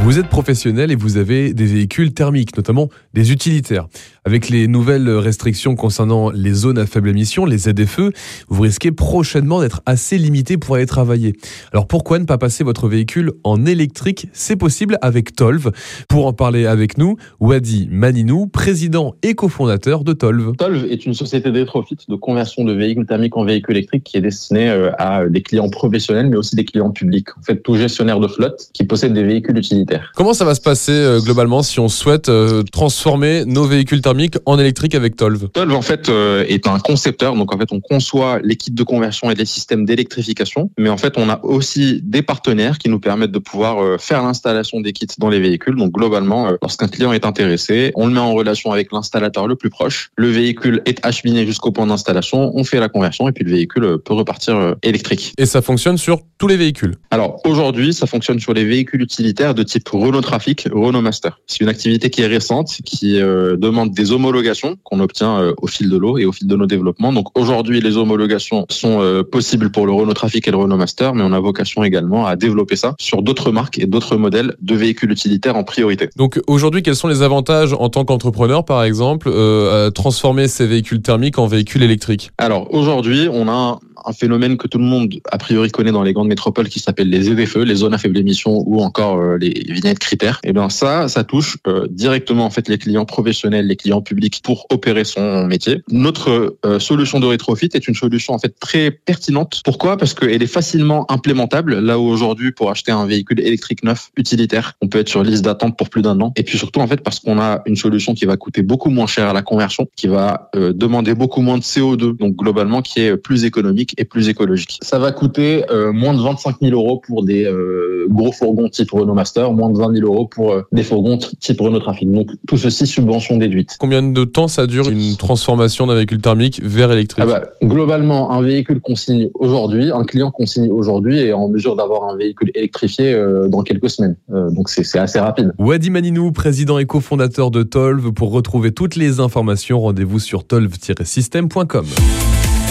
Vous êtes professionnel et vous avez des véhicules thermiques, notamment des utilitaires. Avec les nouvelles restrictions concernant les zones à faible émission, les ZFE, vous risquez prochainement d'être assez limité pour aller travailler. Alors pourquoi ne pas passer votre véhicule en électrique? C'est possible avec Tolv. Pour en parler avec nous, Wadi Maninou, président et cofondateur de Tolv. Tolv est une société d'étrofit de conversion de véhicules thermiques en véhicules électriques qui est destinée euh, à des clients professionnels mais aussi des clients publics. En fait, tout gestionnaire de flotte qui possède des véhicules utilitaires Comment ça va se passer euh, globalement si on souhaite euh, transformer nos véhicules thermiques en électrique avec Tolv Tolv en fait euh, est un concepteur, donc en fait on conçoit les kits de conversion et les systèmes d'électrification, mais en fait on a aussi des partenaires qui nous permettent de pouvoir faire l'installation des kits dans les véhicules. Donc globalement, lorsqu'un client est intéressé, on le met en relation avec l'installateur le plus proche. Le véhicule est acheminé jusqu'au point d'installation, on fait la conversion et puis le véhicule peut repartir électrique. Et ça fonctionne sur tous les véhicules Alors aujourd'hui, ça fonctionne sur les véhicules utilitaires de type Renault Trafic, Renault Master. C'est une activité qui est récente, qui euh, demande des homologations qu'on obtient euh, au fil de l'eau et au fil de nos développements. Donc aujourd'hui, les homologations sont euh, possibles pour le Renault Trafic et le Renault Master, mais on a vocation également à développer ça sur d'autres marques et d'autres modèles de véhicules utilitaires en priorité. Donc aujourd'hui, quels sont les avantages en tant qu'entrepreneur, par exemple, à transformer ces véhicules thermiques en véhicules électriques? Alors aujourd'hui, on a un phénomène que tout le monde a priori connaît dans les grandes métropoles qui s'appelle les ZFE, les zones à faible émission ou encore euh, les vignettes critères. Et eh bien ça, ça touche euh, directement en fait les clients professionnels, les clients publics pour opérer son métier. Notre euh, solution de rétrofit est une solution en fait très pertinente. Pourquoi? Parce qu'elle est facilement implémentable. Là où aujourd'hui pour acheter un véhicule électrique neuf utilitaire, on peut être sur liste d'attente pour plus d'un an. Et puis surtout en fait parce qu'on a une solution qui va coûter beaucoup moins cher à la conversion, qui va demander beaucoup moins de CO2, donc globalement qui est plus économique et plus écologique. Ça va coûter euh, moins de 25 000 euros pour des euh, gros fourgons type Renault Master, moins de 20 000 euros pour euh, des fourgons type Renault Trafic. Donc tout ceci subvention déduite. Combien de temps ça dure une transformation d'un véhicule thermique vers électrique? Ah bah, Globalement, un véhicule qu'on signe aujourd'hui, un client qu'on signe aujourd'hui est en mesure d'avoir un véhicule électrifié dans quelques semaines. donc c'est assez rapide. Wadi Maninou, président et cofondateur de Tolv. Pour retrouver toutes les informations, rendez-vous sur tolv-system.com.